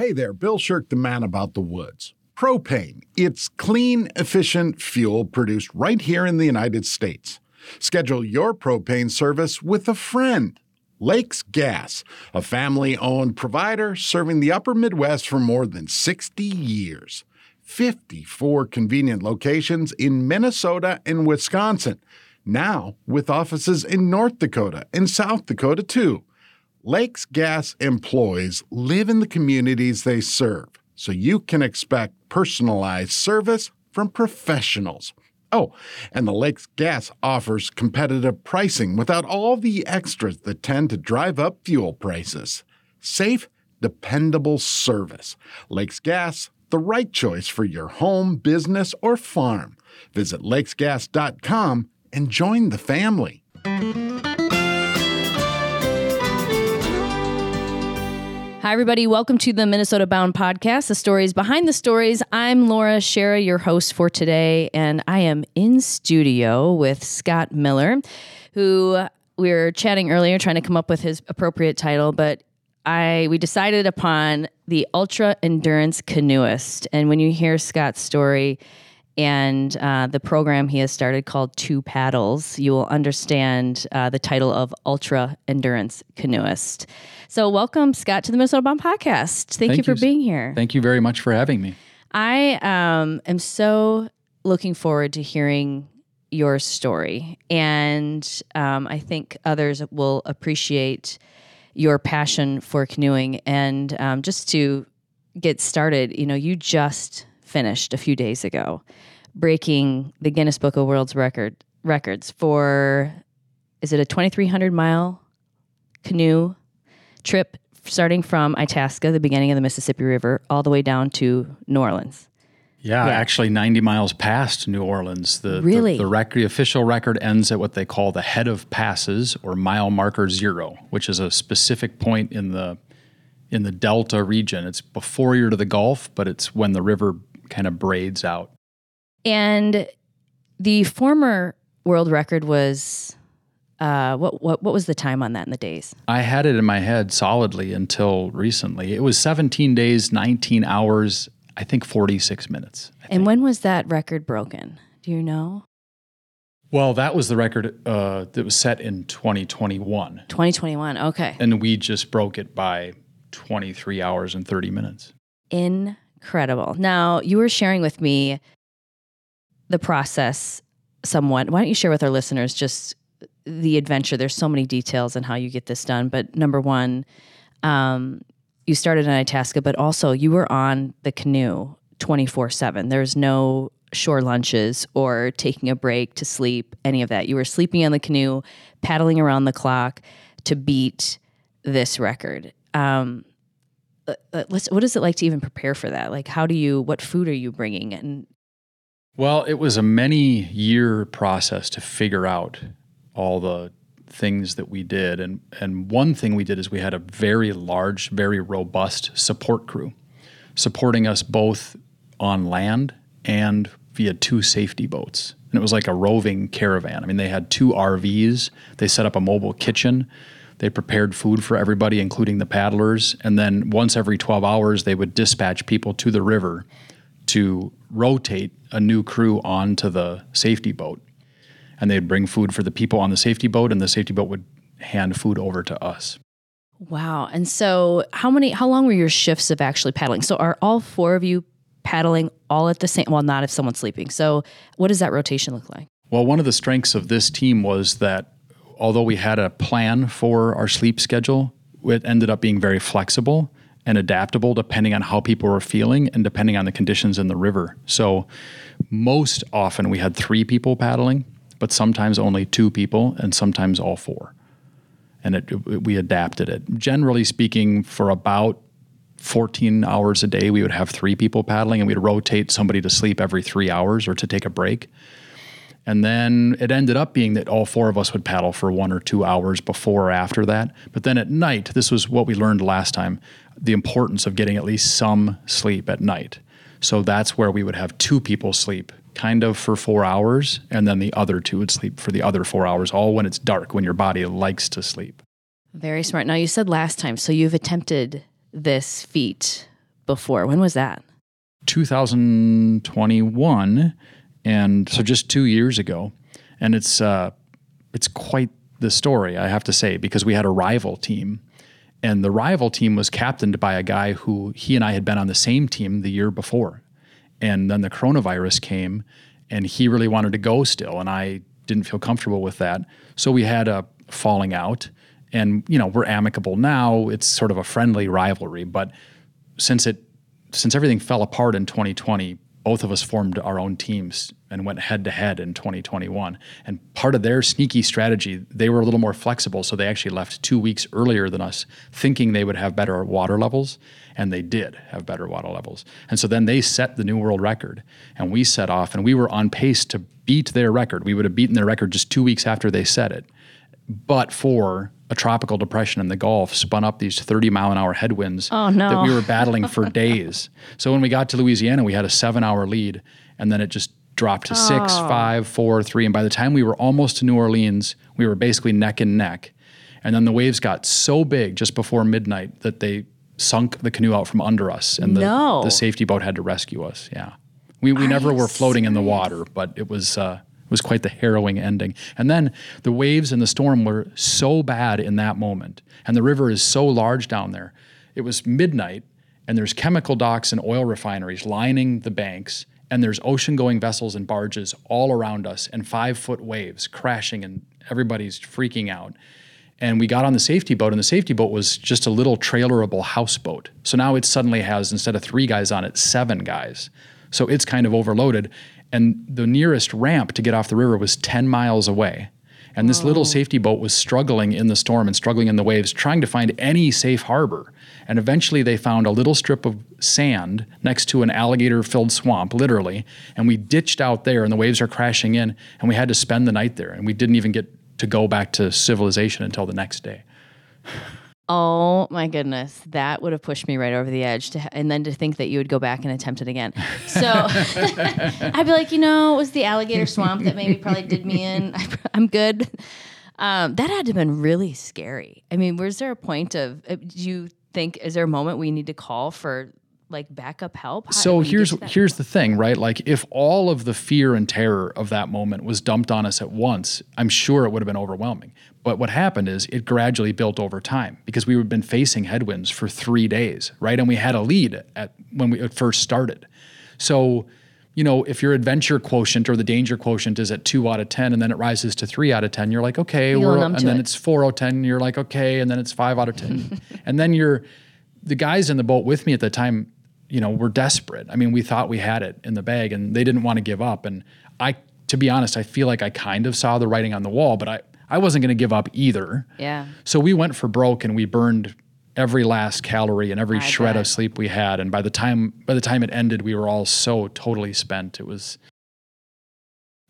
Hey there, Bill Shirk, the man about the woods. Propane. It's clean, efficient fuel produced right here in the United States. Schedule your propane service with a friend. Lakes Gas, a family owned provider serving the upper Midwest for more than 60 years. 54 convenient locations in Minnesota and Wisconsin, now with offices in North Dakota and South Dakota too. Lakes Gas employees live in the communities they serve, so you can expect personalized service from professionals. Oh, and the Lakes Gas offers competitive pricing without all the extras that tend to drive up fuel prices. Safe, dependable service. Lakes Gas, the right choice for your home, business, or farm. Visit lakesgas.com and join the family. Hi, everybody. Welcome to the Minnesota Bound podcast, the stories behind the stories. I'm Laura Schara, your host for today, and I am in studio with Scott Miller, who we were chatting earlier, trying to come up with his appropriate title, but I we decided upon the ultra endurance canoeist. And when you hear Scott's story and uh, the program he has started called Two Paddles, you will understand uh, the title of ultra endurance canoeist. So, welcome, Scott, to the Minnesota Bound podcast. Thank, Thank you for you. being here. Thank you very much for having me. I um, am so looking forward to hearing your story. And um, I think others will appreciate your passion for canoeing. And um, just to get started, you know, you just finished a few days ago breaking the Guinness Book of World's Record records for is it a 2300 mile canoe trip starting from Itasca, the beginning of the Mississippi River, all the way down to New Orleans. Yeah, Yeah. actually 90 miles past New Orleans. The, Really? The, the, rec- the official record ends at what they call the head of passes or mile marker zero, which is a specific point in the in the Delta region. It's before you're to the Gulf, but it's when the river kind of braids out. And the former world record was uh, what what what was the time on that in the days? I had it in my head solidly until recently. It was 17 days, 19 hours, I think 46 minutes. I And think. when was that record broken? Do you know? well, that was the record uh, that was set in 2021. 2021. Okay. and we just broke it by 23 hours and 30 minutes. Incredible. Now, you were sharing with me the process somewhat. Why don't you share with our listeners just the adventure? There's so many details on how you get this done. But number one, um, you started in Itasca, but also you were on the canoe 24 7. There's no shore lunches or taking a break to sleep, any of that. You were sleeping on the canoe, paddling around the clock to beat this record. Um, uh, uh, let's, what is it like to even prepare for that? Like, how do you, what food are you bringing? And Well, it was a many year process to figure out all the things that we did. And, and one thing we did is we had a very large, very robust support crew supporting us both on land and via two safety boats. And it was like a roving caravan. I mean, they had two RVs, they set up a mobile kitchen. They prepared food for everybody, including the paddlers. And then once every 12 hours, they would dispatch people to the river to rotate a new crew onto the safety boat. And they'd bring food for the people on the safety boat, and the safety boat would hand food over to us. wow. And so, how many, how long were your shifts of actually paddling? So, are all four of you paddling all at the same, well, not if someone's sleeping. So, what does that rotation look like? Well, one of the strengths of this team was that although we had a plan for our sleep schedule, it ended up being very flexible and adaptable depending on how people were feeling and depending on the conditions in the river. So, most often we had three people paddling, but sometimes only two people and sometimes all four. And it, it- we adapted it. Generally speaking, for about 14 hours a day, we would have three people paddling and we'd rotate somebody to sleep every three hours or to take a break. And then it ended up being that all four of us would paddle for one or two hours before or after that. But then at night, this was what we learned last time the importance of getting at least some sleep at night. So that's where we would have two people sleep kind of for four hours, and then the other two would sleep for the other four hours, all when it's dark, when your body likes to sleep. Very smart. Now, you said last time, so you've attempted this feat before. When was that? 2021, and so just two years ago, and it's uh, it's quite the story I have to say because we had a rival team, and the rival team was captained by a guy who he and I had been on the same team the year before, and then the coronavirus came, and he really wanted to go still, and I didn't feel comfortable with that, so we had a falling out, and you know we're amicable now. It's sort of a friendly rivalry, but since it since everything fell apart in 2020, both of us formed our own teams and went head to head in 2021. And part of their sneaky strategy, they were a little more flexible. So they actually left two weeks earlier than us, thinking they would have better water levels. And they did have better water levels. And so then they set the new world record. And we set off, and we were on pace to beat their record. We would have beaten their record just two weeks after they set it. But for a tropical depression in the Gulf spun up these 30 mile an hour headwinds Oh, no. that we were battling for days. So when we got to Louisiana, we had a seven hour lead, and then it just dropped to six, Oh. five, four, three. And by the time we were almost to New Orleans, we were basically neck and neck. And then the waves got so big just before midnight that they sunk the canoe out from under us, and the, No. the safety boat had to rescue us. Yeah, we, we never were floating in the water, but it was uh, it was quite the harrowing ending. And then the waves and the storm were so bad in that moment, and the river is so large down there. It was midnight, and there's chemical docks and oil refineries lining the banks, and there's ocean-going vessels and barges all around us, and five-foot waves crashing, and everybody's freaking out. And we got on the safety boat, and the safety boat was just a little trailerable houseboat. So now it suddenly has, instead of three guys on it, seven guys. So it's kind of overloaded. And the nearest ramp to get off the river was 10 miles away. And this little safety boat was struggling in the storm and struggling in the waves, trying to find any safe harbor. And eventually they found a little strip of sand next to an alligator filled swamp, literally. And we ditched out there, and the waves are crashing in. And we had to spend the night there. And we didn't even get to go back to civilization until the next day. Oh my goodness, that would have pushed me right over the edge. To, and then to think that you would go back and attempt it again. So I'd be like, you know, it was the alligator swamp that maybe probably did me in. I'm good. Um, that had to have been really scary. I mean, was there a point of? uh, Do you think is there a moment we need to call for like backup help? How- So here's here's the thing, right? Like if all of the fear and terror of that moment was dumped on us at once, I'm sure it would have been overwhelming. But what happened is it gradually built over time because we had been facing headwinds for three days, right? And we had a lead at when we first started. So, you know, if your adventure quotient or the danger quotient is at two out of ten, and then it rises to three out of ten, you're like, okay, we're, and then it. it's four out of ten, you're like, okay, and then it's five out of ten, and then you're the guys in the boat with me at the time, you know, were desperate. I mean, we thought we had it in the bag and they didn't want to give up. And I, to be honest, I feel like I kind of saw the writing on the wall, but I, I wasn't going to give up either. Yeah. So we went for broke and we burned every last calorie and every I shred bet. of sleep we had. And by the time, by the time it ended, we were all so totally spent. It was,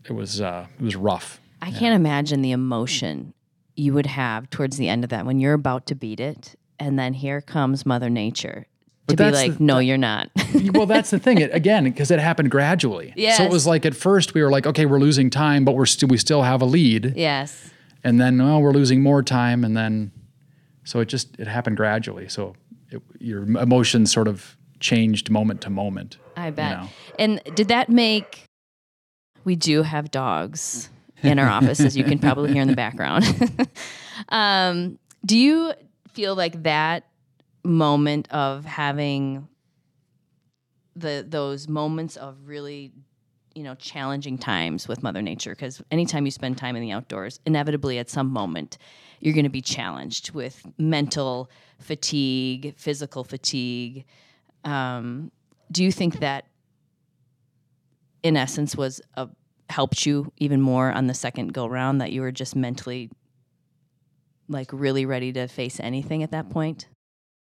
it was, uh, it was rough. I can't imagine the emotion you would have towards the end of that when you're about to beat it, and then here comes Mother Nature to But be that's like, the- "No, you're not." well, that's the thing. It, again, because it happened gradually. So it was like at first we were like, okay, we're losing time, but we're still we still have a lead. yes. and then oh, we're losing more time, and then so it just it happened gradually. So it, your emotions sort of changed moment to moment. I bet. know. And did that make? We do have dogs in our office, as you can probably hear in the background. um, do you feel like that moment of having the those moments of really you know challenging times with mother nature because anytime you spend time in the outdoors inevitably at some moment you're going to be challenged with mental fatigue physical fatigue. Um, do you think that in essence was a, helped you even more on the second go round that you were just mentally like really ready to face anything at that point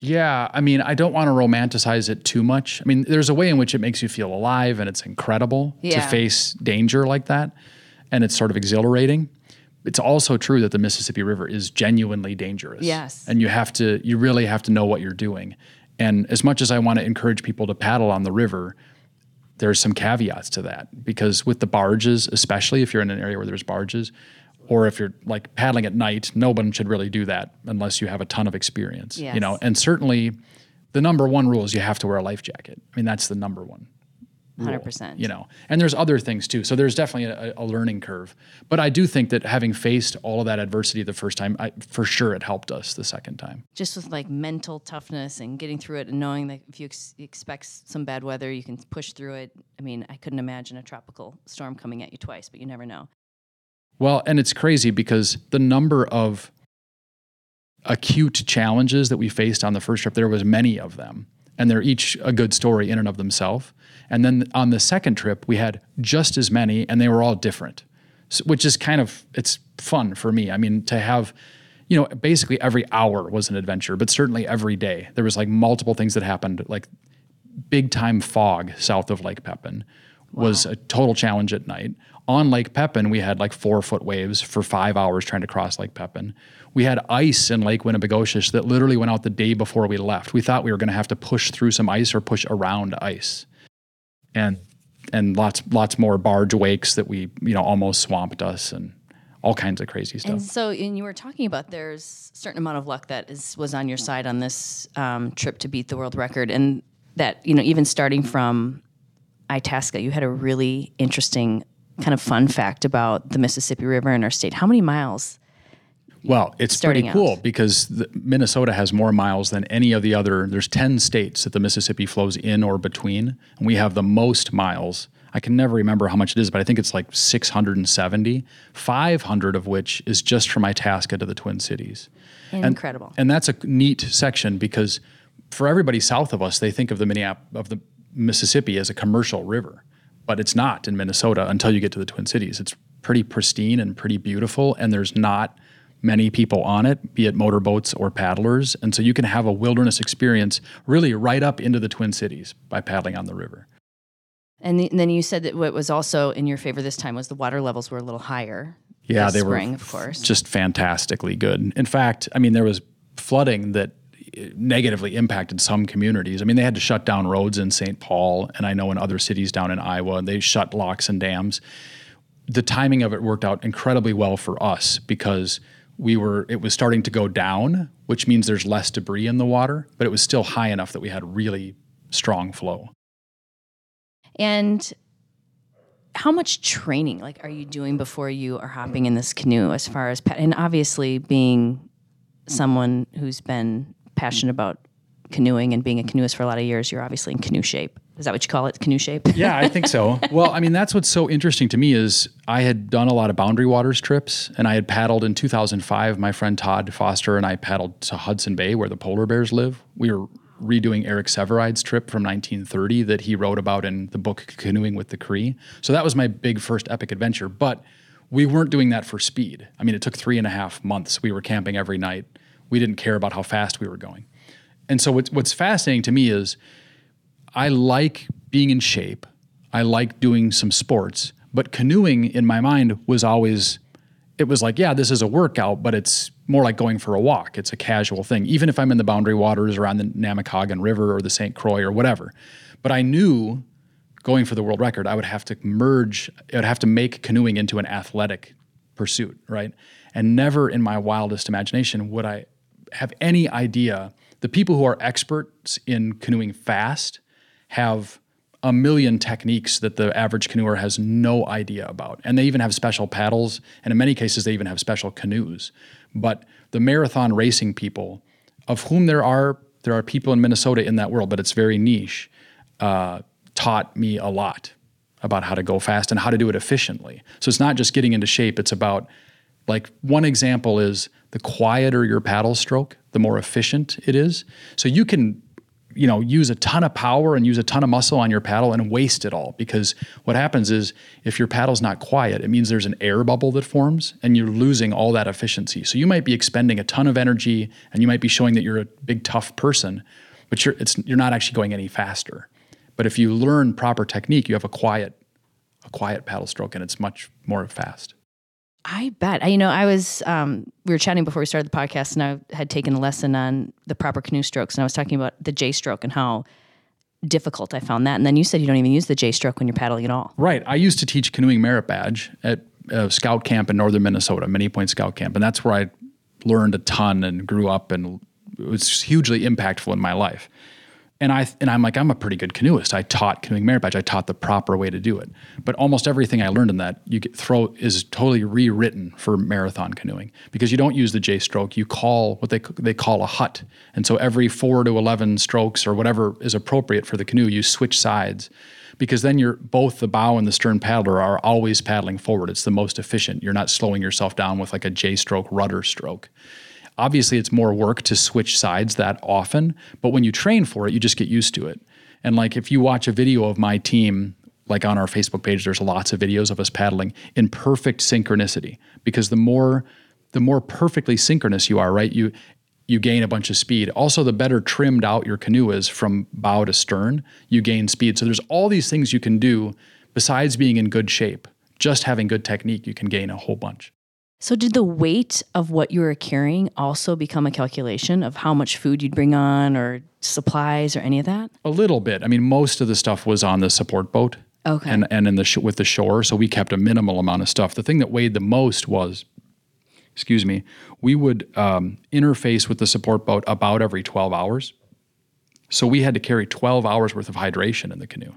Yeah, I mean, I don't want to romanticize it too much. I mean, there's a way in which it makes you feel alive and it's incredible to face danger like that. And it's sort of exhilarating. It's also true that the Mississippi River is genuinely dangerous. Yes. And you have to, you really have to know what you're doing. And as much as I want to encourage people to paddle on the river, there's some caveats to that because with the barges, especially if you're in an area where there's barges, or if you're like paddling at night, no one should really do that unless you have a ton of experience. You know, and certainly the number one rule is you have to wear a life jacket. I mean, that's the number one. rule, 100%. You know, and there's other things too. So there's definitely a, a learning curve. But I do think that having faced all of that adversity the first time, I, for sure it helped us the second time. Just with like mental toughness and getting through it and knowing that if you ex- expect some bad weather, you can push through it. I mean, I couldn't imagine a tropical storm coming at you twice, but you never know. Well, and it's crazy because the number of acute challenges that we faced on the first trip, there was many of them. And they're each a good story in and of themselves. And then on the second trip, we had just as many, and they were all different, so, which is kind of it's fun for me. I mean, to have, you know, basically every hour was an adventure, but certainly every day there was like multiple things that happened, like big time fog south of Lake Pepin was a total challenge at night. On Lake Pepin, we had like four foot waves for five hours trying to cross Lake Pepin. We had ice in Lake Winnibigoshish that literally went out the day before we left. We thought we were going to have to push through some ice or push around ice, and and lots lots more barge wakes that we you know almost swamped us and all kinds of crazy stuff. And so, and you were talking about there's a certain amount of luck that is was on your side on this um, trip to beat the world record, and that you know even starting from Itasca, you had a really interesting kind of fun fact about the Mississippi River in our state. How many miles? Well, it's pretty cool out. because the, Minnesota has more miles than any of the other. There's 10 states that the Mississippi flows in or between, and we have the most miles. I can never remember how much it is, but I think it's like 670, 500 of which is just from Itasca to the Twin Cities. Incredible. And that's a neat section because for everybody south of us, they think of the Minneap- of the Mississippi as a commercial river, but it's not in Minnesota until you get to the Twin Cities. It's pretty pristine and pretty beautiful, and there's not many people on it, be it motorboats or paddlers, and so you can have a wilderness experience really right up into the Twin Cities by paddling on the river. And, the, and then you said that what was also in your favor this time was the water levels were a little higher. Yeah, this they spring, were of course. just fantastically good. In fact, I mean, there was flooding that negatively impacted some communities. I mean, they had to shut down roads in St. Paul, and I know in other cities down in Iowa, they shut locks and dams. The timing of it worked out incredibly well for us because we were it was starting to go down, which means there's less debris in the water, but it was still high enough that we had really strong flow. And how much training like are you doing before you are hopping in this canoe as far as pa- and obviously being someone who's been passionate about canoeing and being a canoeist for a lot of years you're obviously in canoe shape is that what you call it canoe shape Yeah, I think so. well, I mean, that's what's so interesting to me is I had done a lot of Boundary Waters trips, and I had paddled in 2005. My friend Todd Foster and I paddled to Hudson Bay, where the polar bears live. We were redoing Eric Sevareid's trip from 1930 that he wrote about in the book Canoeing with the Cree. So that was my big first epic adventure. But we weren't doing that for speed. I mean, it took three and a half months. We were camping every night. We didn't care about how fast we were going. And so what's, what's fascinating to me is I like being in shape. I like doing some sports, but canoeing in my mind was always it was like, yeah, this is a workout, but it's more like going for a walk. It's a casual thing, even if I'm in the boundary waters or on the Namekagon River or the St. Croix or whatever. But I knew going for the world record, I would have to merge, I would have to make canoeing into an athletic pursuit, right? And never in my wildest imagination would I have any idea. The people who are experts in canoeing fast have a million techniques that the average canoeer has no idea about. And they even have special paddles, and in many cases, they even have special canoes. But the marathon racing people, of whom there are there are people in Minnesota in that world, but it's very niche, uh, taught me a lot about how to go fast and how to do it efficiently. So it's not just getting into shape; it's about like one example is the quieter your paddle stroke, the more efficient it is. So you can you know use a ton of power and use a ton of muscle on your paddle and waste it all because what happens is if your paddle's not quiet it means there's an air bubble that forms and you're losing all that efficiency. So you might be expending a ton of energy and you might be showing that you're a big tough person but you're you're not actually going any faster. But if you learn proper technique you have a quiet a quiet paddle stroke and it's much more fast I bet. I, you know, I was, um, we were chatting before we started the podcast, and I had taken a lesson on the proper canoe strokes, and I was talking about the J stroke and how difficult I found that. And then you said you don't even use the J stroke when you're paddling at all. Right. I used to teach canoeing merit badge at a scout camp in northern Minnesota, Many Point Scout Camp, and that's where I learned a ton and grew up, and it was hugely impactful in my life. And I and I'm like I'm a pretty good canoeist. I taught canoeing merit badge. I taught the proper way to do it. But almost everything I learned in that you get throw is totally rewritten for marathon canoeing because you don't use the J stroke. You call what they they call a hut. And so every 4 to 11 strokes or whatever is appropriate for the canoe, you switch sides because then you're both the bow and the stern paddler are always paddling forward. It's the most efficient. You're not slowing yourself down with like a J stroke rudder stroke. Obviously, it's more work to switch sides that often, but when you train for it, you just get used to it. And like if you watch a video of my team, like on our Facebook page, there's lots of videos of us paddling in perfect synchronicity because the more the more perfectly synchronous you are, right? You you gain a bunch of speed. Also, the better trimmed out your canoe is from bow to stern, you gain speed. So there's all these things you can do besides being in good shape. Just having good technique, you can gain a whole bunch. So, did the weight of what you were carrying also become a calculation of how much food you'd bring on or supplies or any of that? A little bit. I mean, most of the stuff was on the support boat. Okay. And, and in the sh- with the shore, so we kept a minimal amount of stuff. The thing that weighed the most was excuse me, we would um, interface with the support boat about every 12 hours. So we had to carry 12 hours worth of hydration in the canoe.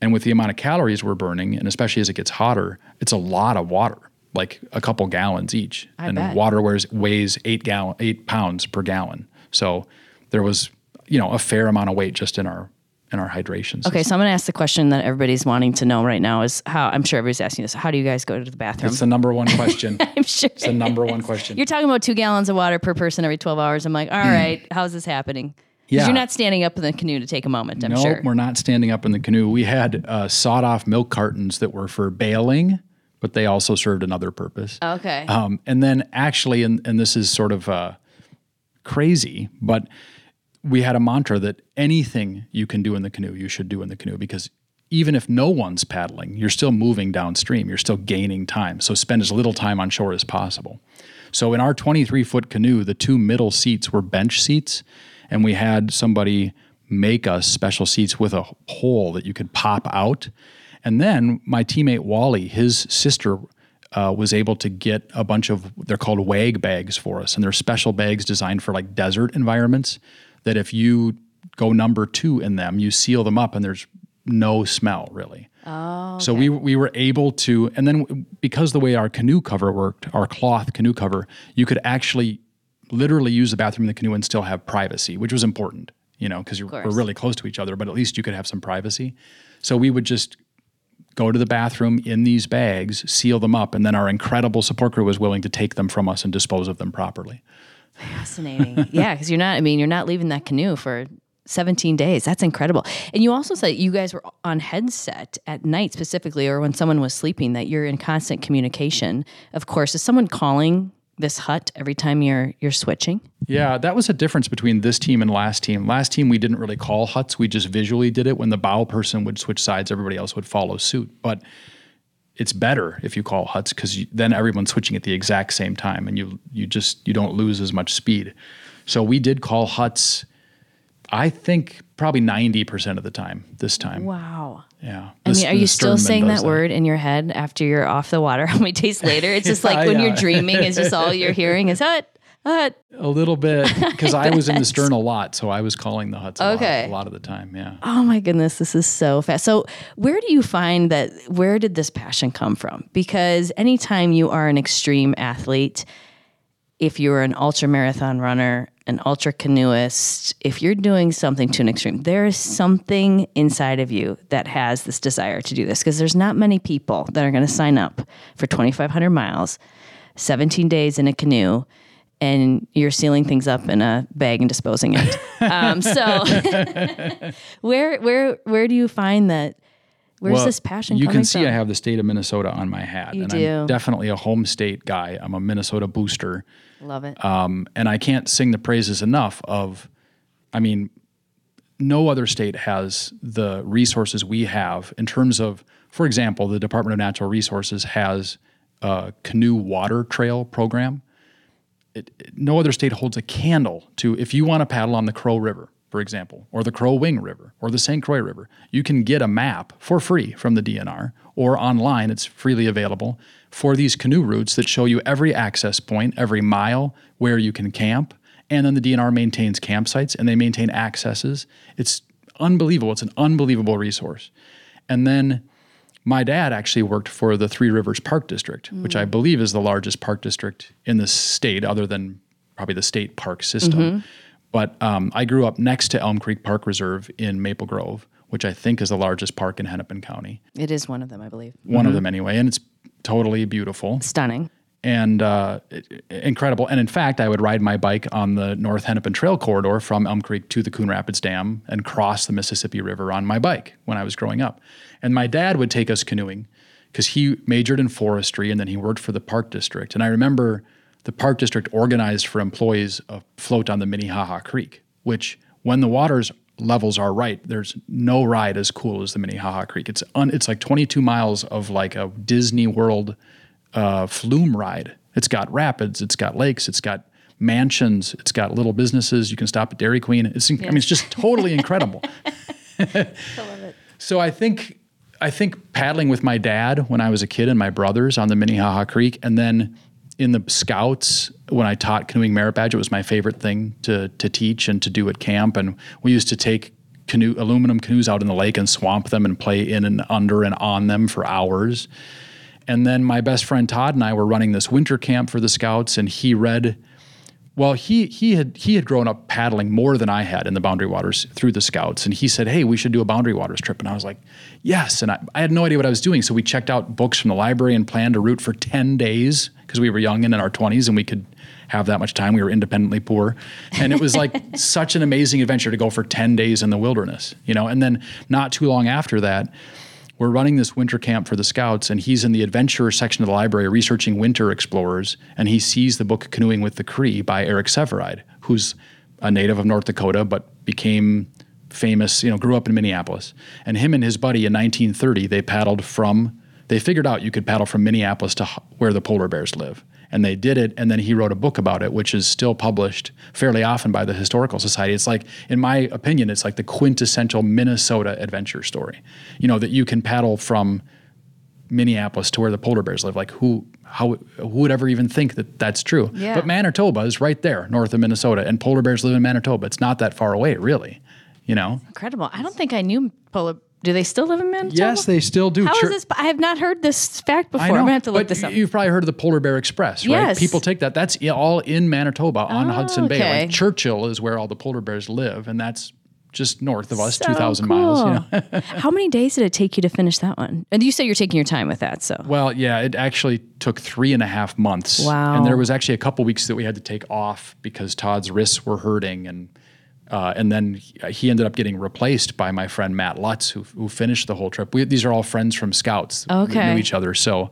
And with the amount of calories we're burning, and especially as it gets hotter, it's a lot of water, like a couple gallons each. I and bet. water weighs, weighs eight gallon, eight pounds per gallon. So there was, you know, a fair amount of weight just in our in our hydration. System. Okay, so I'm going to ask the question that everybody's wanting to know right now is how I'm sure everybody's asking this. How do you guys go to the bathroom? It's the number one question. I'm sure. It's the number one question. You're talking about two gallons of water per person every 12 hours. I'm like, all right, how's this happening? Yeah. You're not standing up in the canoe to take a moment, I'm no, sure. we're not standing up in the canoe. We had uh, sawed off milk cartons that were for bailing, but they also served another purpose. Okay. Um, and then actually, and, and this is sort of uh, crazy, but we had a mantra that anything you can do in the canoe, you should do in the canoe because even if no one's paddling, you're still moving downstream. You're still gaining time. So spend as little time on shore as possible. So in our 23 foot canoe, the two middle seats were bench seats, and we had somebody make us special seats with a hole that you could pop out. And then my teammate Wally, his sister, uh, was able to get a bunch of they're called wag bags for us, and they're special bags designed for like desert environments. That if you go number two in them, you seal them up, and there's no smell really. oh, So we we were able to, and then because the way our canoe cover worked, our cloth canoe cover, you could actually literally use the bathroom in the canoe and still have privacy, which was important, you know, because we're really close to each other, but at least you could have some privacy. So we would just go to the bathroom in these bags, seal them up, and then our incredible support crew was willing to take them from us and dispose of them properly. Fascinating. yeah, because you're not, I mean, you're not leaving that canoe for 17 days. That's incredible. And you also said you guys were on headset at night specifically, or when someone was sleeping, that you're in constant communication. Of course, is someone calling this hut every time you're you're switching? Yeah, that was a difference between this team and last team. Last team, we didn't really call huts. We just visually did it. When the bow person would switch sides, everybody else would follow suit. But it's better if you call huts because then everyone's switching at the exact same time, and you you just you don't lose as much speed. So we did call huts. I think probably ninety percent of the time this time. Wow. Yeah. I mean, are you still saying does that word in your head after you're off the water? How many days later? It's just like Yeah, when yeah. you're dreaming, it's just all you're hearing is hut, hut. A little bit because I was in the stern a lot, so I was calling the huts a, Okay. lot, a lot of the time. Yeah. Oh my goodness, this is so fast. So, where do you find that? Where did this passion come from? Because anytime you are an extreme athlete, if you're an ultra marathon runner, an ultra canoeist, if you're doing something to an extreme, there is something inside of you that has this desire to do this. Because there's not many people that are going to sign up for 2,500 miles, 17 days in a canoe. And you're sealing things up in a bag and disposing it. Um, so, where where where do you find that? Where's Well, this passion from? You can see from? I have the state of Minnesota on my hat. You and do. I'm definitely a home state guy. I'm a Minnesota booster. Love it. Um, and I can't sing the praises enough of, I mean, no other state has the resources we have in terms of, for example, the Department of Natural Resources has a canoe water trail program. It, it- no other state holds a candle to if you want to paddle on the Crow River, for example, or the Crow Wing River, or the St. Croix River. You can get a map for free from the DNR or online. It's freely available for these canoe routes that show you every access point, every mile where you can camp. And then the DNR maintains campsites and they maintain accesses. It's unbelievable. It's an unbelievable resource. And then my dad actually worked for the Three Rivers Park District, mm. which I believe is the largest park district in the state, other than probably the state park system. Mm-hmm. But um, I grew up next to Elm Creek Park Reserve in Maple Grove, which I think is the largest park in Hennepin County. It is one of them, I believe. One of them, anyway. And it's totally beautiful Stunning. and uh, incredible. And in fact, I would ride my bike on the North Hennepin Trail corridor from Elm Creek to the Coon Rapids Dam and cross the Mississippi River on my bike when I was growing up. And my dad would take us canoeing because he majored in forestry and then he worked for the park district. And I remember the park district organized for employees a float on the Minnehaha Creek, which when the water's levels are right, there's no ride as cool as the Minnehaha Creek. It's un, it's like 22 miles of like a Disney World uh, flume ride. It's got rapids, it's got lakes, it's got mansions, it's got little businesses. You can stop at Dairy Queen. It's I mean, it's just totally incredible. I love it. So I think I think paddling with my dad when I was a kid and my brothers on the Minnehaha Creek, and then in the scouts when I taught canoeing merit badge, it was my favorite thing to to teach and to do at camp. And we used to take canoe aluminum canoes out in the lake and swamp them and play in and under and on them for hours. And then my best friend Todd and I were running this winter camp for the scouts, and he read well, he he had he had grown up paddling more than I had in the Boundary Waters through the Scouts, and he said, "Hey, we should do a Boundary Waters trip." And I was like, "Yes!" And I, I had no idea what I was doing, so we checked out books from the library and planned a route for ten days because we were young and in our twenties, and we could have that much time. We were independently poor, and it was like such an amazing adventure to go for ten days in the wilderness, you know. And then not too long after that, we're running this winter camp for the scouts and he's in the adventure section of the library researching winter explorers and he sees the book canoeing with the cree by eric sevareid who's a native of north dakota but became famous you know grew up in minneapolis. And him and his buddy in 1930 they paddled from they figured out you could paddle from minneapolis to where the polar bears live and they did it and then he wrote a book about it which is still published fairly often by the historical society it's like in my opinion it's like the quintessential minnesota adventure story you know that you can paddle from minneapolis to where the polar bears live like who how who would ever even think that that's true Yeah. but manitoba is right there north of minnesota and polar bears live in manitoba it's not that far away really you know Incredible. I don't think I knew polar. Do they still live in Manitoba? yes they still do How is Chur- this? I have not heard this fact before. I I'm gonna have to look this up. You've probably heard of the Polar Bear Express, right? Yes. People take that. That's all in Manitoba on Oh, Hudson Bay. okay. Like Churchill is where all the polar bears live, and that's just north of us, So two thousand miles. You know? How many days did it take you to finish that one? And you say you're taking your time with that, so Well, yeah, it actually took three and a half months. Wow. And there was actually a couple weeks that we had to take off because Todd's wrists were hurting, and uh, and then he- he ended up getting replaced by my friend Matt Lutz, who who finished the whole trip. We, these are all friends from Scouts. We knew each other, so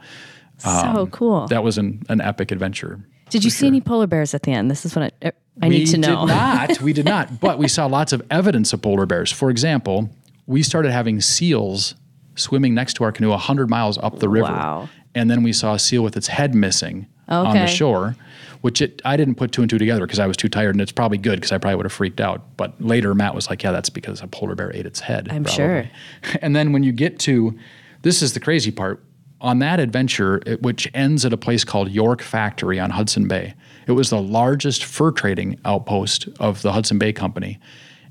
so cool. Um, that was an, an epic adventure. did you see any polar bears at the end? This is what I, I we need to know. We did not. We did not. But we saw lots of evidence of polar bears. For example, we started having seals swimming next to our canoe 100 miles up the river. Wow. And then we saw a seal with its head missing on the shore, which it, I didn't put two and two together because I was too tired. And it's probably good because I probably would have freaked out. But later, Matt was like, yeah, that's because a polar bear ate its head. I'm probably." sure. And then when you get to, this is the crazy part. On that adventure, it, which ends at a place called York Factory on Hudson Bay, it was the largest fur trading outpost of the Hudson Bay Company.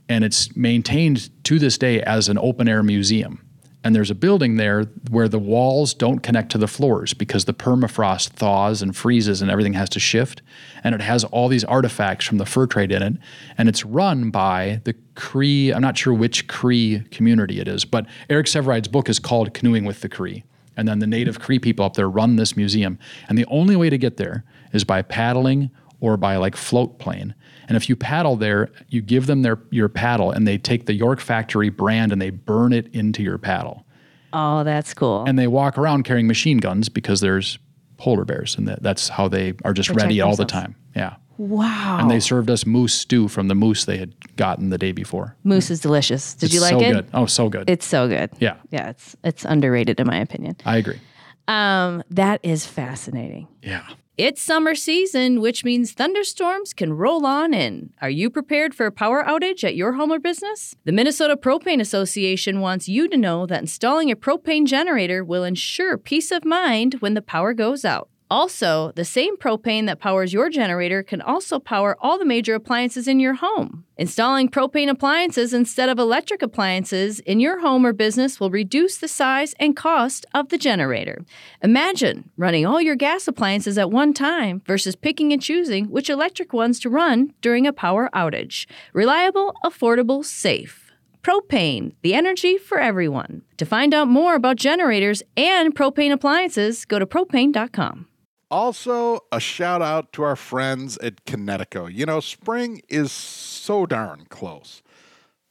And it's maintained to this day as an open air museum. And there's a building there where the walls don't connect to the floors because the permafrost thaws and freezes and everything has to shift. And it has all these artifacts from the fur trade in it. And it's run by the Cree, I'm not sure which Cree community it is, but Eric Sevareid's book is called Canoeing with the Cree. And then the native Cree people up there run this museum. And the only way to get there is by paddling or by like float plane. And if you paddle there, you give them their your paddle and they take the York Factory brand and they burn it into your paddle. oh, that's cool. And they walk around carrying machine guns because there's polar bears and that, that's how they are just Protect ready all the time. Yeah. wow. And they served us moose stew from the moose they had gotten the day before. Moose is delicious. Did It's you like so it? good. Oh, so good. It's so good. Yeah. Yeah, it's it's underrated in my opinion. I agree. Um, that is fascinating. Yeah. It's summer season, which means thunderstorms can roll on in. Are you prepared for a power outage at your home or business? The Minnesota Propane Association wants you to know that installing a propane generator will ensure peace of mind when the power goes out. Also, the same propane that powers your generator can also power all the major appliances in your home. Installing propane appliances instead of electric appliances in your home or business will reduce the size and cost of the generator. Imagine running all your gas appliances at one time versus picking and choosing which electric ones to run during a power outage. Reliable, affordable, safe. Propane, the energy for everyone. To find out more about generators and propane appliances, go to propane.com. Also, a shout out to our friends at Kinetico. You know, spring is so darn close.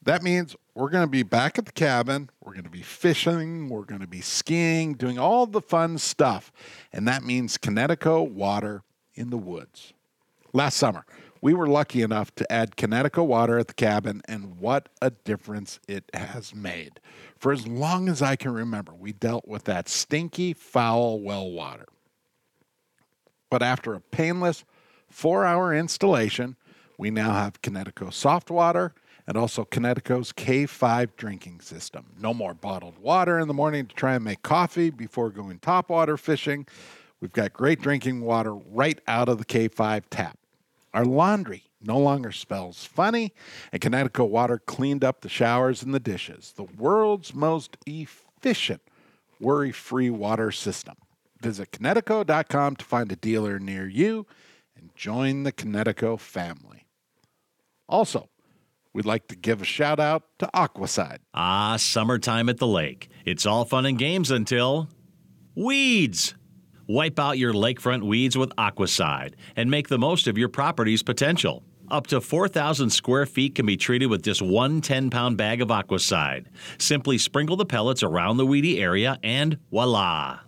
That means we're going to be back at the cabin. We're going to be fishing. We're going to be skiing, doing all the fun stuff. And that means Kinetico water in the woods. Last summer, we were lucky enough to add Kinetico water at the cabin, and what a difference it has made. For as long as I can remember, we dealt with that stinky, foul well water. But after a painless four hour installation, we now have Kinetico soft water and also Kinetico's K5 drinking system. No more bottled water in the morning to try and make coffee before going topwater fishing. We've got great drinking water right out of the K5 tap. Our laundry no longer smells funny, and Kinetico water cleaned up the showers and the dishes. The world's most efficient worry free water system. Visit Kinetico.com to find a dealer near you and join the Kinetico family. Also, we'd like to give a shout out to Aquacide. Ah, summertime at the lake. It's all fun and games until weeds. Wipe out your lakefront weeds with Aquacide and make the most of your property's potential. Up to 4,000 square feet can be treated with just one 10 pound bag of Aquacide. Simply sprinkle the pellets around the weedy area and voila!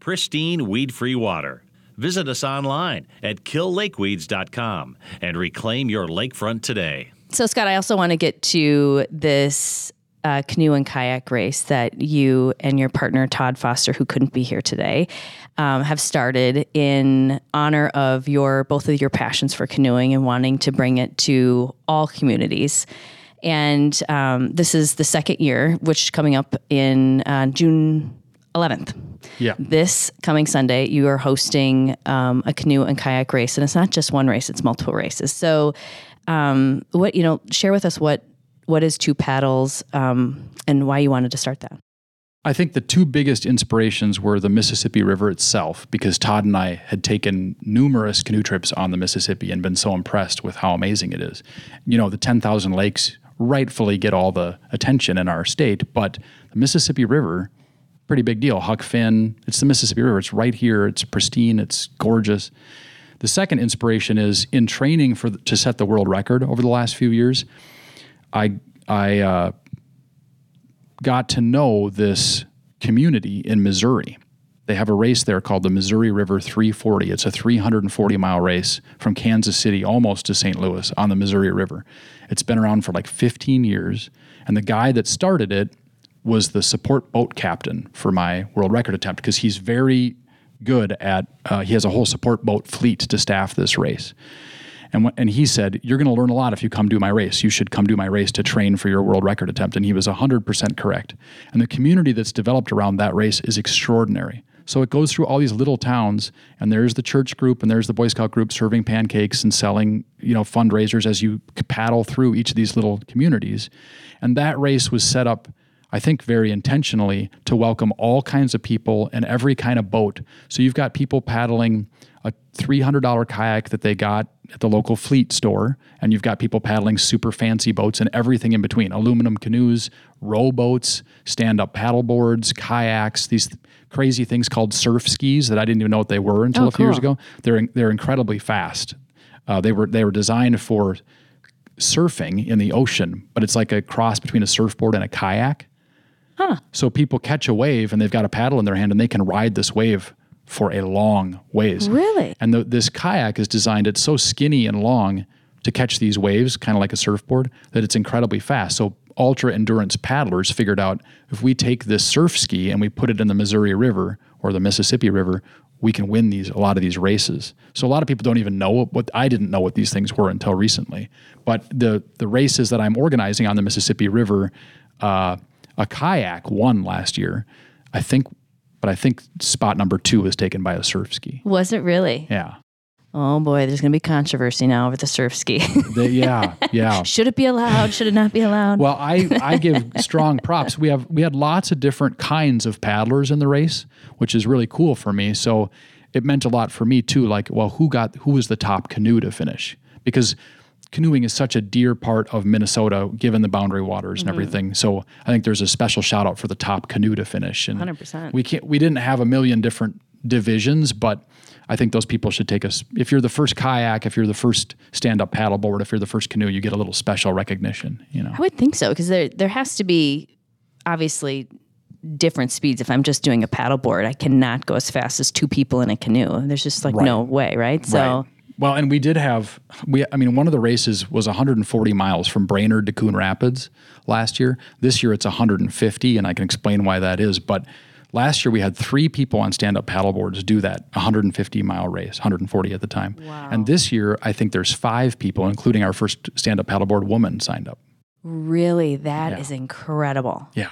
Pristine weed free water. Visit us online at killlakeweeds.com and reclaim your lakefront today. So, Scott, I also want to get to this uh, canoe and kayak race that you and your partner, Todd Foster, who couldn't be here today, um, have started in honor of your both of your passions for canoeing and wanting to bring it to all communities. And um, this is the second year, which coming up in uh, June 11th. Yeah. This coming Sunday, you are hosting um, a canoe and kayak race, and it's not just one race; it's multiple races. So, um, what you know, share with us what what is Two Paddles um, and why you wanted to start that. I think the two biggest inspirations were the Mississippi River itself, because Todd and I had taken numerous canoe trips on the Mississippi and been so impressed with how amazing it is. You know, the 10,000 lakes rightfully get all the attention in our state, but the Mississippi River, pretty big deal. Huck Finn, it's the Mississippi River. It's right here. It's pristine. It's gorgeous. The second inspiration is in training for to set the world record over the last few years. I I uh, got to know this community in Missouri. They have a race there called the Missouri River 340. It's a 340 mile race from Kansas City almost to St. Louis on the Missouri River. It's been around for like 15 years, and the guy that started it was the support boat captain for my world record attempt because he's very good at uh, he has a whole support boat fleet to staff this race. And, wh- and he said you're going to learn a lot if you come do my race. You should come do my race to train for your world record attempt. And he was 100% correct. And the community that's developed around that race is extraordinary. So it goes through all these little towns and there's the church group and there's the boy scout group serving pancakes and selling you know fundraisers as you paddle through each of these little communities. And that race was set up I think very intentionally to welcome all kinds of people and every kind of boat. So you've got people paddling a $300 kayak that they got at the local fleet store, and you've got people paddling super fancy boats and everything in between aluminum canoes, rowboats, stand up paddle boards, kayaks, these crazy things called surf skis that I didn't even know what they were until Oh, a few years ago. They're, they're incredibly fast. Uh, they, were, they were designed for surfing in the ocean, but it's like a cross between a surfboard and a kayak. So people catch a wave and they've got a paddle in their hand and they can ride this wave for a long ways. Really? And the, this kayak is designed, it's so skinny and long to catch these waves, kind of like a surfboard, that it's incredibly fast. So ultra endurance paddlers figured out if we take this surf ski and we put it in the Missouri River or the Mississippi River, we can win these a lot of these races. So a lot of people don't even know what, what I didn't know what these things were until recently. But the the races that I'm organizing on the Mississippi River, uh, a kayak won last year. I think but I think spot number two was taken by a surf ski. Was it really? Yeah. Oh boy, there's going to be controversy now over the surf ski. They, yeah. Yeah. Should it be allowed? Should it not be allowed? Well, I, I give strong props. We have we had lots of different kinds of paddlers in the race, which is really cool for me. So it meant a lot for me too. Like, well, who got who was the top canoe to finish? Because canoeing is such a dear part of Minnesota, given the boundary waters and mm-hmm. everything. So I think there's a special shout out for the top canoe to finish. And 100%. we can't we didn't have a million different divisions, but I think those people should take us. If you're the first kayak, if you're the first stand up paddleboard, if you're the first canoe, you get a little special recognition. You know. I would think so because there there has to be obviously different speeds. If I'm just doing a paddleboard, I cannot go as fast as two people in a canoe. There's just like no way, right? So Right. Well, and we did have we. I mean, one of the races was 140 miles from Brainerd to Coon Rapids last year. This year it's 150, and I can explain why that is. But last year we had three people on stand-up paddleboards do that 150 mile race, 140 at the time. Wow. And this year I think there's five people, including our first stand-up paddleboard woman, signed up. really, that is Yeah. incredible. Yeah.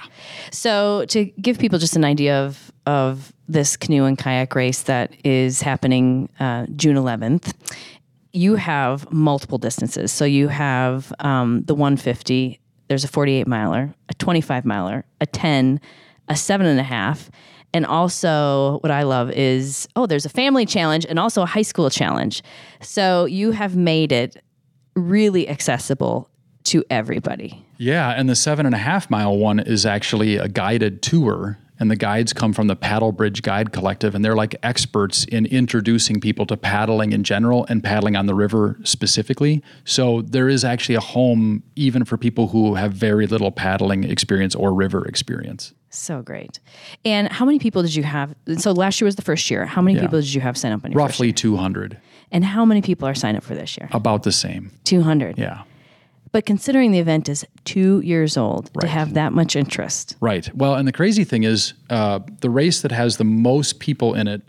So to give people just an idea of of this canoe and kayak race that is happening uh, June 11th, you have multiple distances. So you have um, the 150. There's a 48 miler, a 25 miler, a 10, a seven and a half. And also, what I love is oh, there's a family challenge and also a high school challenge. So you have made it really accessible to everybody. Yeah, and the seven and a half mile one is actually a guided tour. And the guides come from the Paddle Bridge Guide Collective, and they're like experts in introducing people to paddling in general and paddling on the river specifically. So there is actually a home even for people who have very little paddling experience or river experience. So great. And how many people did you have? So last year was the first year. How many people did you have sign up on your Roughly year? 200, And how many people are signed up for this year? about the same. 200. Yeah. But considering the event is two years old, to have that much interest. Right. Well, and the crazy thing is, uh, the race that has the most people in it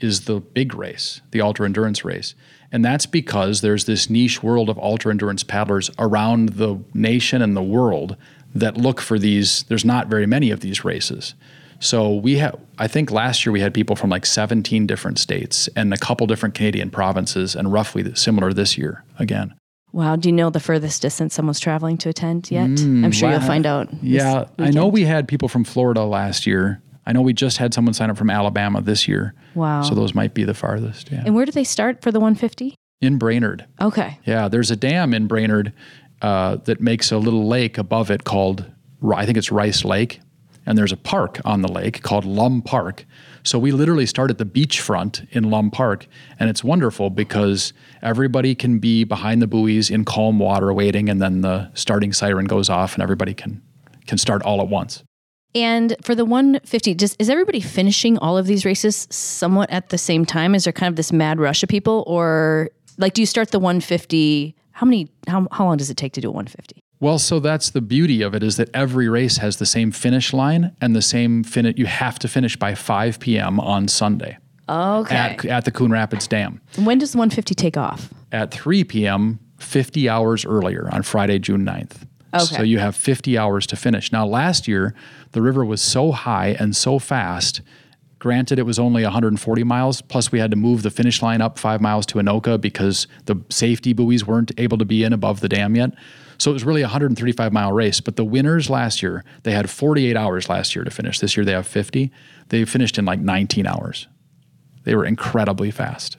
is the big race, the ultra endurance race. And that's because there's this niche world of ultra endurance paddlers around the nation and the world that look for these. There's not very many of these races. So we have, I think last year we had people from like 17 different states and a couple different Canadian provinces, and roughly similar this year again. Wow. Do you know the furthest distance someone's traveling to attend yet? I'm sure you'll find out. Yeah, I know we had people from Florida last year. I know we just had someone sign up from Alabama this year. Wow. So those might be the farthest. Yeah. And where do they start for the 150? In Brainerd. Okay. Yeah, there's a dam in Brainerd uh, that makes a little lake above it called, I think it's Rice Lake. And there's a park on the lake called Lum Park. So we literally start at the beachfront in Lum Park. And it's wonderful because everybody can be behind the buoys in calm water waiting. And then the starting siren goes off and everybody can, can start all at once. And for the 150, just is everybody finishing all of these races somewhat at the same time? Is there kind of this mad rush of people, or like do you start the 150? How many? How how long does it take to do a 150? Well, so that's the beauty of it is that every race has the same finish line and the same fin. You have to finish by 5 p.m. on Sunday Okay. at, at the Coon Rapids Dam. when does the 150 take off? At 3 p.m., 50 hours earlier on Friday, June 9th. So you have 50 hours to finish. Now, last year, the river was so high and so fast. Granted, it was only 140 miles, plus we had to move the finish line up five miles to Anoka because the safety buoys weren't able to be in above the dam yet. So it was really a 135 mile race. But the winners last year, they had 48 hours last year to finish. This year they have 50. They finished in like 19 hours. They were incredibly fast.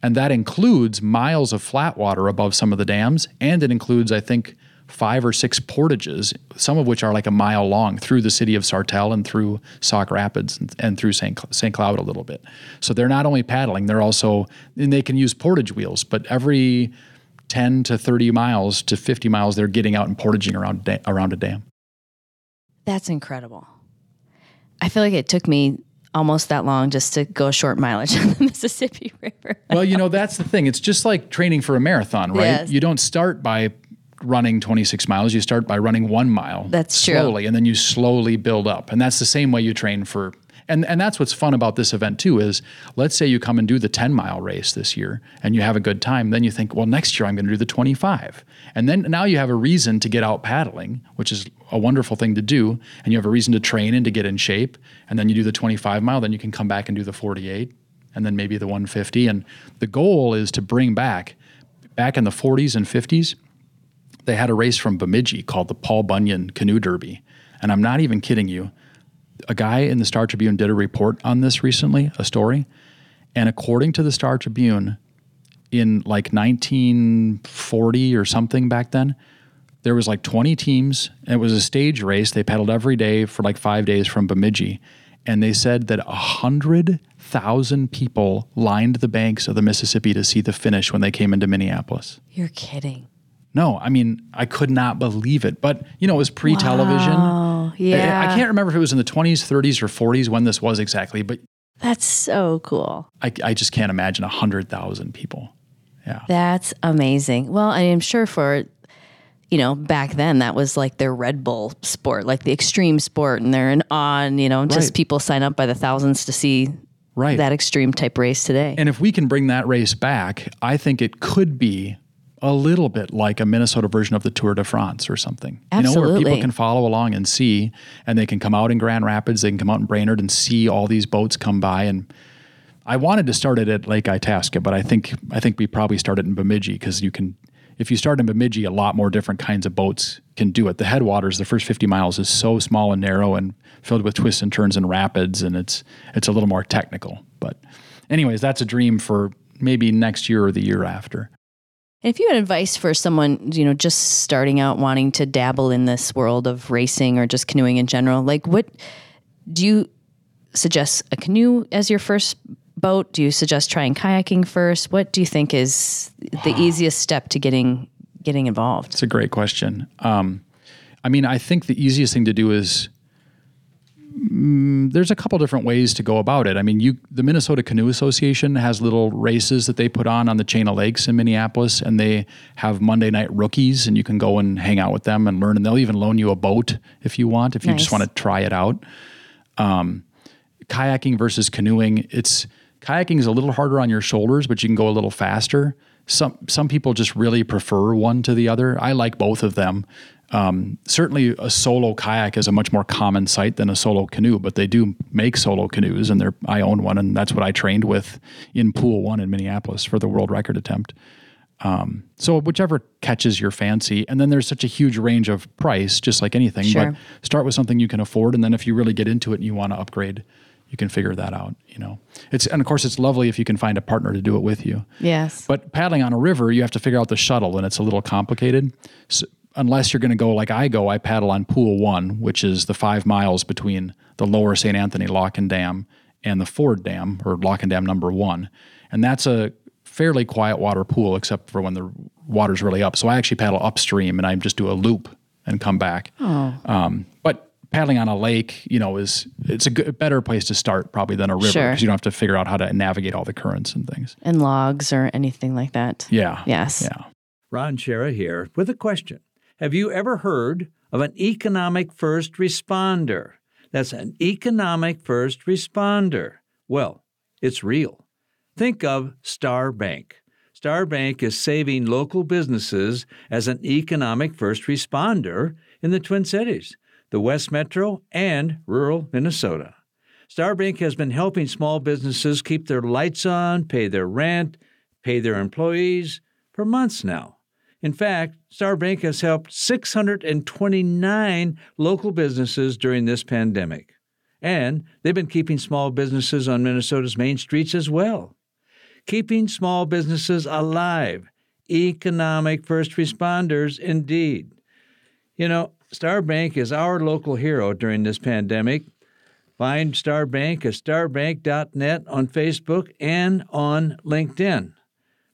And that includes miles of flat water above some of the dams. And it includes, I think, five or six portages, some of which are like a mile long through the city of Sartell and through Sauk Rapids and, and through St. Cl- St. Cloud a little bit. So they're not only paddling, they're also, and they can use portage wheels, but every 10 to 30 miles to 50 miles, they're getting out and portaging around, da- around a dam. That's incredible. I feel like it took me almost that long just to go short mileage on the Mississippi River. well, you know, that's the thing. It's just like training for a marathon, right? Yes. You don't start by running 26 miles. You start by running one mile. That's true. slowly, and then you slowly build up. And that's the same way you train for And and that's what's fun about this event too is let's say you come and do the 10 mile race this year and you have a good time, then you think, well, next year I'm going to do the 25. And then now you have a reason to get out paddling, which is a wonderful thing to do, and you have a reason to train and to get in shape, and then you do the 25 mile, then you can come back and do the 48 and then maybe the 150 and the goal is to bring back back in the 40s and 50s they had a race from Bemidji called the Paul Bunyan Canoe Derby. And I'm not even kidding you. A guy in the Star Tribune did a report on this recently, a story. And according to the Star Tribune, in like 1940 or something back then, there was like 20 teams. It was a stage race. They paddled every day for like five days from Bemidji. And they said that 100,000 people lined the banks of the Mississippi to see the finish when they came into Minneapolis. You're kidding. No, I mean, I could not believe it. But, you know, it was pre television. Wow. Yeah. I, I can't remember if it was in the 20s, 30s, or 40s when this was exactly, but That's so cool. I, I just can't imagine 100,000 people. Yeah. That's amazing. Well, I am sure for you know back then that was like their Red Bull sport, like the extreme sport, and they're in on you know just Right. people sign up by the thousands to see Right. that extreme type race today. And if we can bring that race back, I think it could be a little bit like a Minnesota version of the Tour de France or something. You know, where people can follow along and see, and they can come out in Grand Rapids, they can come out in Brainerd and see all these boats come by. And I wanted to start it at Lake Itasca, but I think I think we probably started in Bemidji because you can. If you start in Bemidji, a lot more different kinds of boats can do it. The headwaters, the first 50 miles, is so small and narrow and filled with twists and turns and rapids, and it's it's a little more technical. But, anyways, that's a dream for maybe next year or the year after. And if you had advice for someone, you know, just starting out wanting to dabble in this world of racing or just canoeing in general, like what do you suggest a canoe as your first boat? Do you suggest trying kayaking first? What do you think is the easiest step to getting getting involved? It's a great question. Um, I mean, I think the easiest thing to do is mm, there's a couple different ways to go about it. I mean, you the Minnesota Canoe Association has little races that they put on on the chain of lakes in Minneapolis, and they have Monday night rookies, and you can go and hang out with them and learn. And they'll even loan you a boat if you want, if you just want to try it out. Um, kayaking versus canoeing, it's kayaking is a little harder on your shoulders, but you can go a little faster. Some some people just really prefer one to the other. I like both of them. Um, certainly, a solo kayak is a much more common sight than a solo canoe, but they do make solo canoes, and they're I own one, and that's what I trained with in Pool One in Minneapolis for the world record attempt. Um, so whichever catches your fancy, and then there's such a huge range of price, just like anything. Sure. But start with something you can afford, and then if you really get into it and you want to upgrade, you can figure that out. You know, it's and of course it's lovely if you can find a partner to do it with you. Yes. But paddling on a river, you have to figure out the shuttle, and it's a little complicated. So, unless you're going to go like I go, I paddle on Pool One, which is the five miles between the Lower St. Anthony Lock and Dam and the Ford Dam, or Lock and Dam Number One, and that's a fairly quiet water pool, except for when the water's really up. So I actually paddle upstream, and I just do a loop and come back. Um, but paddling on a lake, you know, is it's a good, better place to start probably than a river because Sure. you don't have to figure out how to navigate all the currents and things. and logs or anything like that. Yeah. Yes. Yeah. Ron Schara here with a question. Have you ever heard of an economic first responder? That's an economic first responder. Well, it's real. Think of Star Bank. Star Bank is saving local businesses as an economic first responder in the Twin Cities, the West Metro, and rural Minnesota. Star Bank has been helping small businesses keep their lights on, pay their rent, pay their employees for months now. In fact, Star Bank has helped 629 local businesses during this pandemic. And they've been keeping small businesses on Minnesota's main streets as well. Keeping small businesses alive. Economic first responders, indeed. You know, Star Bank is our local hero during this pandemic. Find Star Bank at starbank.net on Facebook and on LinkedIn.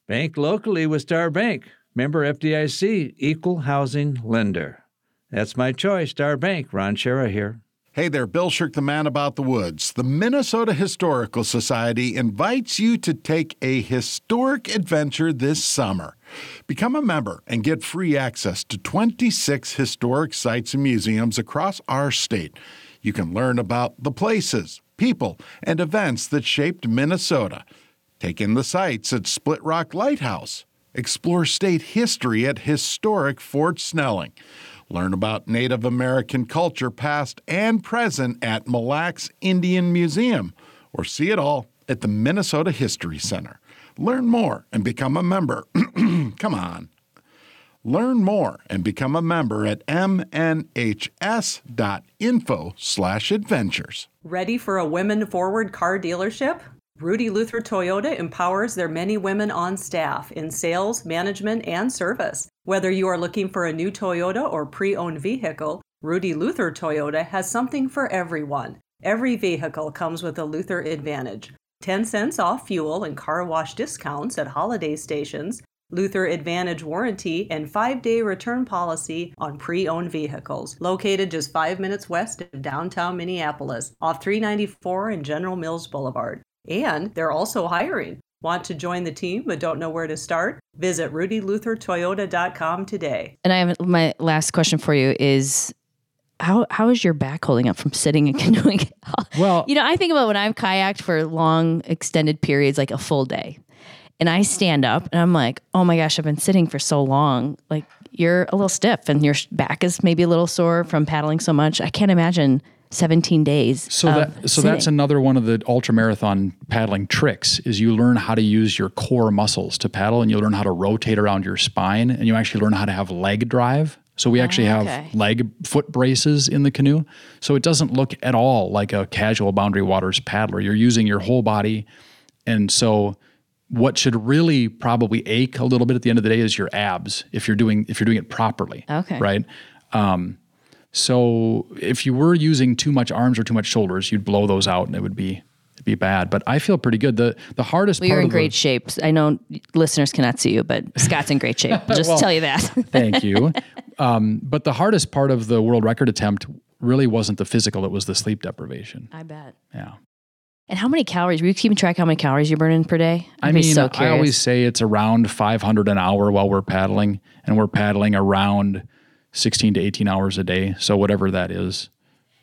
Bank locally with Star Bank. Member FDIC, equal housing lender. That's my choice, Star Bank. Ron Schara here. Hey there, Bill Shirk, the man about the woods. The Minnesota Historical Society invites you to take a historic adventure this summer. Become a member and get free access to 26 historic sites and museums across our state. You can learn about the places, people, and events that shaped Minnesota. Take in the sights at Split Rock Lighthouse. Explore state history at historic Fort Snelling. Learn about Native American culture past and present at Mille Lacs Indian Museum, or see it all at the Minnesota History Center. Learn more and become a member. Come on. Learn more and become a member at mnhs.info/adventures. Ready for a women forward car dealership? Rudy Luther Toyota empowers their many women on staff in sales, management, and service. Whether you are looking for a new Toyota or pre owned vehicle, Rudy Luther Toyota has something for everyone. Every vehicle comes with a Luther Advantage 10 cents off fuel and car wash discounts at holiday stations, Luther Advantage warranty, and five day return policy on pre owned vehicles. Located just five minutes west of downtown Minneapolis, off 394 and General Mills Boulevard. And they're also hiring. Want to join the team but don't know where to start? Visit rudyluthertoyota.com today. And I have my last question for you is how how is your back holding up from sitting and canoeing? Well- you know, I think about when I've kayaked for long extended periods, like a full day, and I stand up and I'm like, oh my gosh, I've been sitting for so long. Like you're a little stiff and your back is maybe a little sore from paddling so much. I can't imagine 17 days. So that so that's another one of the ultra marathon paddling tricks is you learn how to use your core muscles to paddle and you learn how to rotate around your spine and you actually learn how to have leg drive. So we actually okay. have leg foot braces in the canoe. So it doesn't look at all like a casual boundary waters paddler. You're using your whole body. And so what should really probably ache a little bit at the end of the day is your abs if you're doing if you're doing it properly. Okay. Right? Um, so if you were using too much arms or too much shoulders, you'd blow those out and it would be it'd be bad. But I feel pretty good. The the hardest Well, part you're in of the- great shape. I know listeners cannot see you, but Scott's in great shape. Just Well, tell you that. Thank you. Um, but the hardest part of the world record attempt really wasn't the physical; it was the sleep deprivation. I bet. Yeah. And how many calories? Were you keeping track how many calories you're burning per day? I I'd be mean, so I always say it's around 500 an hour while we're paddling, and we're paddling around 16 to 18 hours a day. So whatever that is,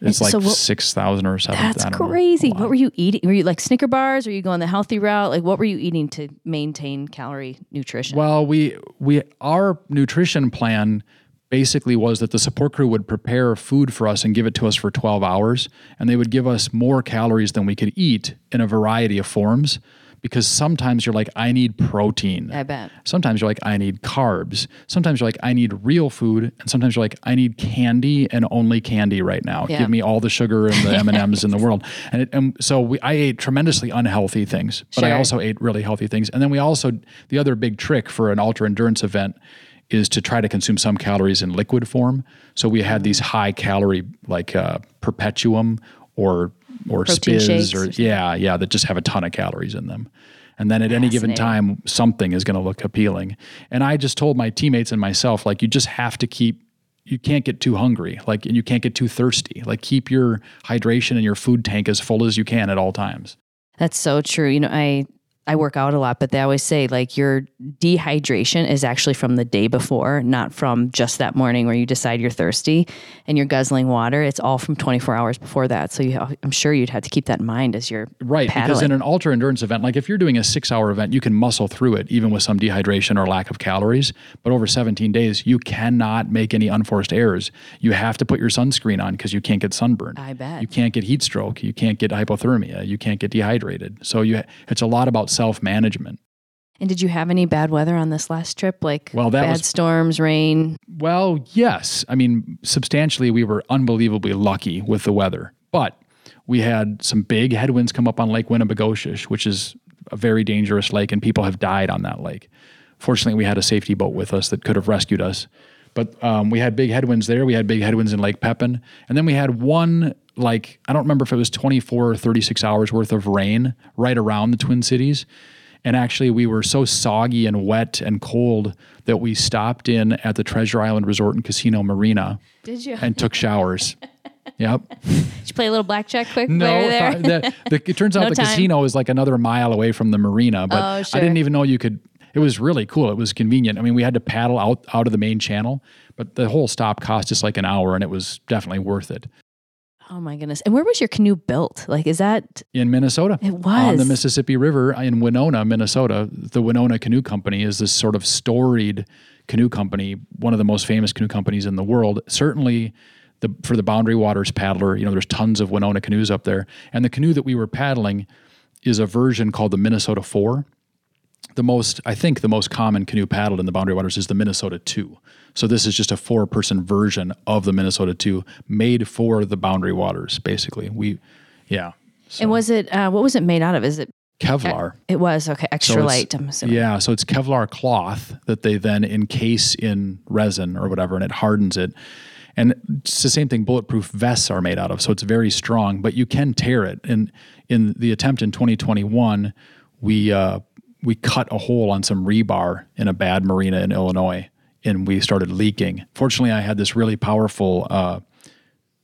it's And like so what- 6,000 or 7,000. That's know. crazy. What were you eating? Were you like Snicker bars? Were you going the healthy route? Like, what were you eating to maintain calorie nutrition? Well, we we our nutrition plan basically was that the support crew would prepare food for us and give it to us for 12 hours and they would give us more calories than we could eat in a variety of forms because sometimes you're like I need protein. I bet. Sometimes you're like I need carbs. Sometimes you're like I need real food and sometimes you're like I need candy and only candy right now. Yeah. Give me all the sugar and the M&Ms in the world. And, it, and so we, I ate tremendously unhealthy things, but I also ate really healthy things. And then we also the other big trick for an ultra endurance event is to try to consume some calories in liquid form. So we had these high calorie like uh, Perpetuem or or Protein spiz or or yeah yeah that just have a ton of calories in them. And then at any given time, something is going to look appealing. And I just told my teammates and myself, like, you just have to keep, you can't get too hungry, like, and you can't get too thirsty. Like, keep your hydration and your food tank as full as you can at all times. That's so true. You know, I I work out a lot, but they always say like your dehydration is actually from the day before, not from just that morning where you decide you're thirsty and you're guzzling water. It's all from 24 hours before that. So you, I'm sure you'd have to keep that in mind as you're Right. paddling. Because in an ultra endurance event, like if you're doing a six hour event, you can muscle through it, even with some dehydration or lack of calories. But over 17 days, you cannot make any unforced errors. You have to put your sunscreen on because you can't get sunburned. I bet. You can't get heat stroke. You can't get hypothermia. You can't get dehydrated. So you, it's a lot about self management. and did you have any bad weather on this last trip? Like Well, that bad was- storms, rain? Well, yes. I mean, substantially, we were unbelievably lucky with the weather, but we had some big headwinds come up on Lake Winnibigoshish, which is a very dangerous lake, and people have died on that lake. Fortunately, we had a safety boat with us that could have rescued us. But um, we had big headwinds there. We had big headwinds in Lake Pepin. And then we had one, like, I don't remember if it was 24 or 36 hours worth of rain right around the Twin Cities. And actually, we were so soggy and wet and cold that we stopped in at the Treasure Island Resort and Casino Marina Did you? and took showers. yep. Did you play a little blackjack quick No, while you were there? the, the, it turns out No the time. casino is like another mile away from the marina, but Oh, I didn't even know you could. It was really cool. It was convenient. I mean, we had to paddle out out of the main channel, but the whole stop cost us like an hour, and it was definitely worth it. Oh my goodness. And where was your canoe built? Like, is that in Minnesota. It was On the. Mississippi River in Winona, Minnesota. The Wenonah Canoe Company is this sort of storied canoe company, one of the most famous canoe companies in the world. Certainly the for the Boundary Waters paddler, you know, there's tons of Wenonah canoes up there. And the canoe that we were paddling is a version called the Minnesota 4 the most i think the most common canoe paddled in the boundary waters is the minnesota 2 so this is just a four person version of the minnesota 2 made for the boundary waters basically. We yeah so. And was it uh, what was it made out of? Is it kevlar. It was okay, extra So light, I'm assuming. yeah so it's kevlar cloth that they then encase in resin or whatever and it hardens it. And it's the same thing bulletproof vests are made out of so it's very strong but you can tear it. And in the attempt in 2021 we uh, we cut a hole on some rebar in a bad marina in illinois and we started leaking fortunately i had this really powerful uh,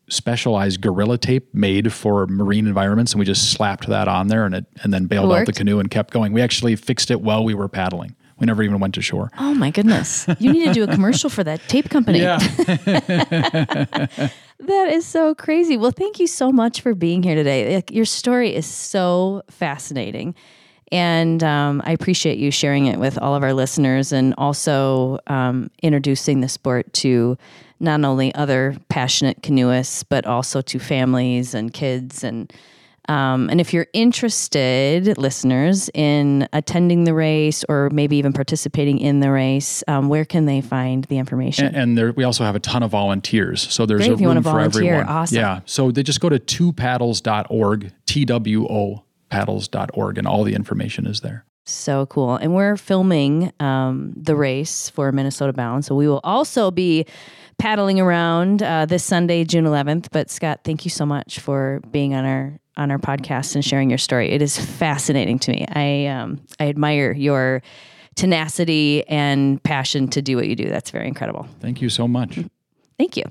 specialized gorilla tape made for marine environments and we just slapped that on there and it and then bailed out the canoe and kept going we actually fixed it while we were paddling we never even went to shore Oh my goodness. You need to do a commercial for that tape company. Yeah. That is so crazy. Well, thank you so much for being here today. Like, your story is so fascinating. And um, I appreciate you sharing it with all of our listeners and also um, introducing the sport to not only other passionate canoeists, but also to families and kids. And, um, and if you're interested, listeners, in attending the race or maybe even participating in the race, um, where can they find the information? and, and there we also have a ton of volunteers so there's Great a room for volunteer. everyone Awesome. yeah so they just go to twopaddles.org t-w-o paddles.org and all the information is there So cool. And we're filming um, the race for Minnesota Bound. So we will also be paddling around uh, this Sunday, June 11th. But Scott, thank you so much for being on our on our podcast and sharing your story. It is fascinating to me. I um, I admire your tenacity and passion to do what you do. That's very incredible. thank you so much Thank you.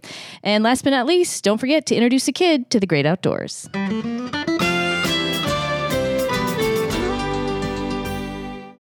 And last but not least, don't forget to introduce a kid to the great outdoors.